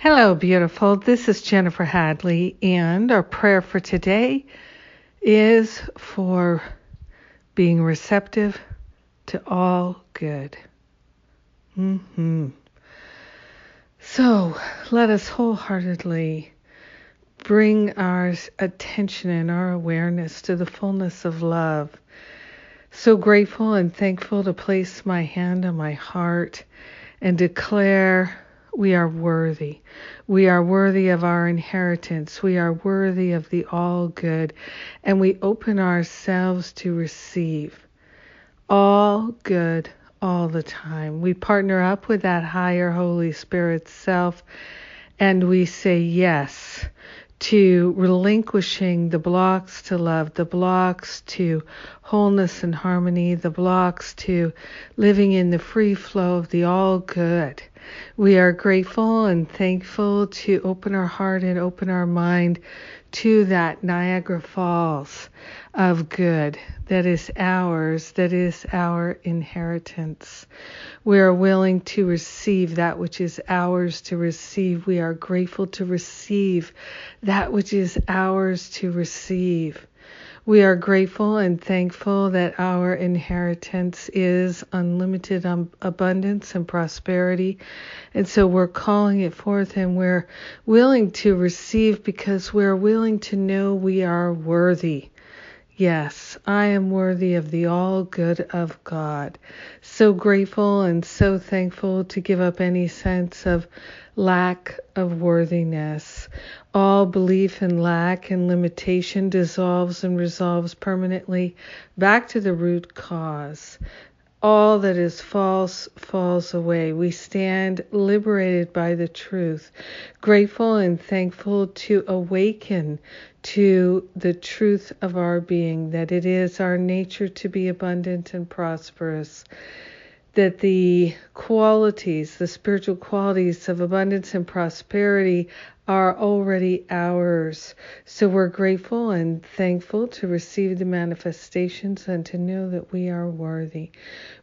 Hello, beautiful. This is Jennifer Hadley, and our prayer for today is for being receptive to all good. hmm So let us wholeheartedly bring our attention and our awareness to the fullness of love. So grateful and thankful to place my hand on my heart and declare we are worthy. We are worthy of our inheritance. We are worthy of the all good. And we open ourselves to receive all good all the time. We partner up with that higher Holy Spirit self and we say yes to relinquishing the blocks to love, the blocks to wholeness and harmony, the blocks to living in the free flow of the all good. We are grateful and thankful to open our heart and open our mind to that Niagara Falls of good that is ours, that is our inheritance. We are willing to receive that which is ours to receive. We are grateful to receive that which is ours to receive. We are grateful and thankful that our inheritance is unlimited um, abundance and prosperity. And so we're calling it forth and we're willing to receive because we're willing to know we are worthy. Yes, I am worthy of the all good of God. So grateful and so thankful to give up any sense of lack of worthiness. All belief in lack and limitation dissolves and resolves permanently back to the root cause all that is false falls away. We stand liberated by the truth, grateful and thankful to awaken to the truth of our being, that it is our nature to be abundant and prosperous that the qualities, the spiritual qualities of abundance and prosperity are already ours. So we're grateful and thankful to receive the manifestations and to know that we are worthy.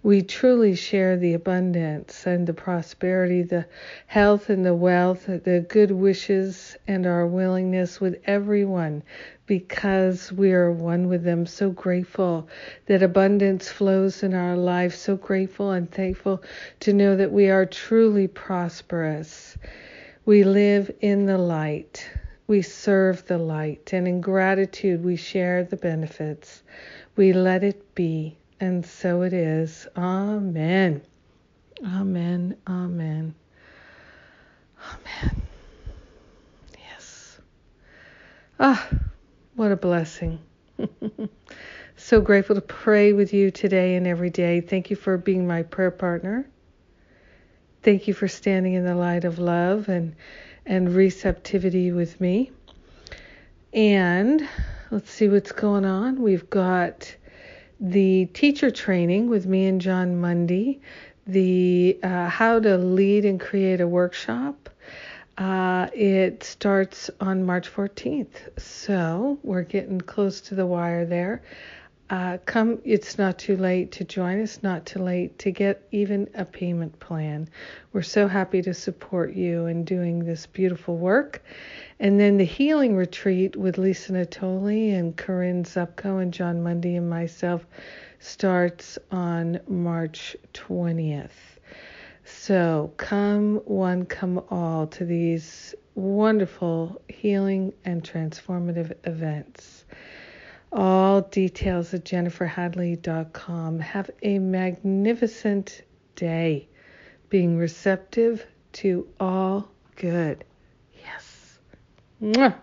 We truly share the abundance and the prosperity, the health and the wealth, the good wishes and our willingness with everyone because we are one with them. So grateful that abundance flows in our life. So grateful and thankful to know that we are truly prosperous. We live in the light. We serve the light. And in gratitude, we share the benefits. We let it be. And so it is. Amen. Amen. Amen. Amen. Yes. Ah. What a blessing. so grateful to pray with you today and every day. Thank you for being my prayer partner. Thank you for standing in the light of love and and receptivity with me. And let's see what's going on. We've got the teacher training with me and Jon Mundy, the uh, how to lead and create a workshop uh, it starts on March 14th, so we're getting close to the wire there. Uh, come, it's not too late to join us, not too late to get even a payment plan. We're so happy to support you in doing this beautiful work. And then the healing retreat with Lisa Natoli and Corinne Zupko and Jon Mundy and myself starts on March 20th. So come one, come all to these wonderful healing and transformative events. All details at jenniferhadley.com. Have a magnificent day, being receptive to all good. Yes. Mwah.